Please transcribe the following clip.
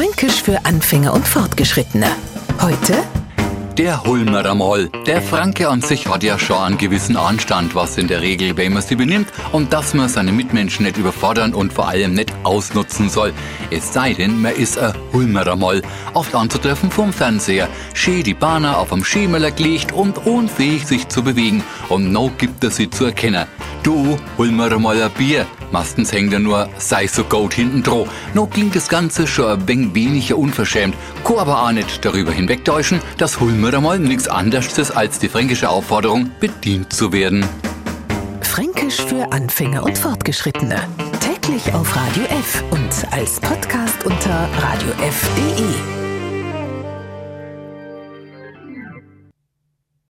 Fränkisch für Anfänger und Fortgeschrittene. Heute Der Hulmerer Moll. Der Franke an sich hat ja schon einen gewissen Anstand, was in der Regel, wenn man sie benimmt und dass man seine Mitmenschen nicht überfordern und vor allem nicht ausnutzen soll. Es sei denn, man ist ein Hulmerer Moll. Oft anzutreffen vom Fernseher. Schee die Bahner auf dem Schemeler gelegt und unfähig sich zu bewegen. Und no gibt er sie zu erkennen. Du, mal ein Bier. Meistens hängt er nur sei so gut hinten dran. No klingt das Ganze schon ein wenig weniger unverschämt. Kann aber auch nicht darüber hinwegtäuschen, dass hol mir mal nichts anderes ist als die fränkische Aufforderung, bedient zu werden. Fränkisch für Anfänger und Fortgeschrittene. Täglich auf Radio F und als Podcast unter radiof.de.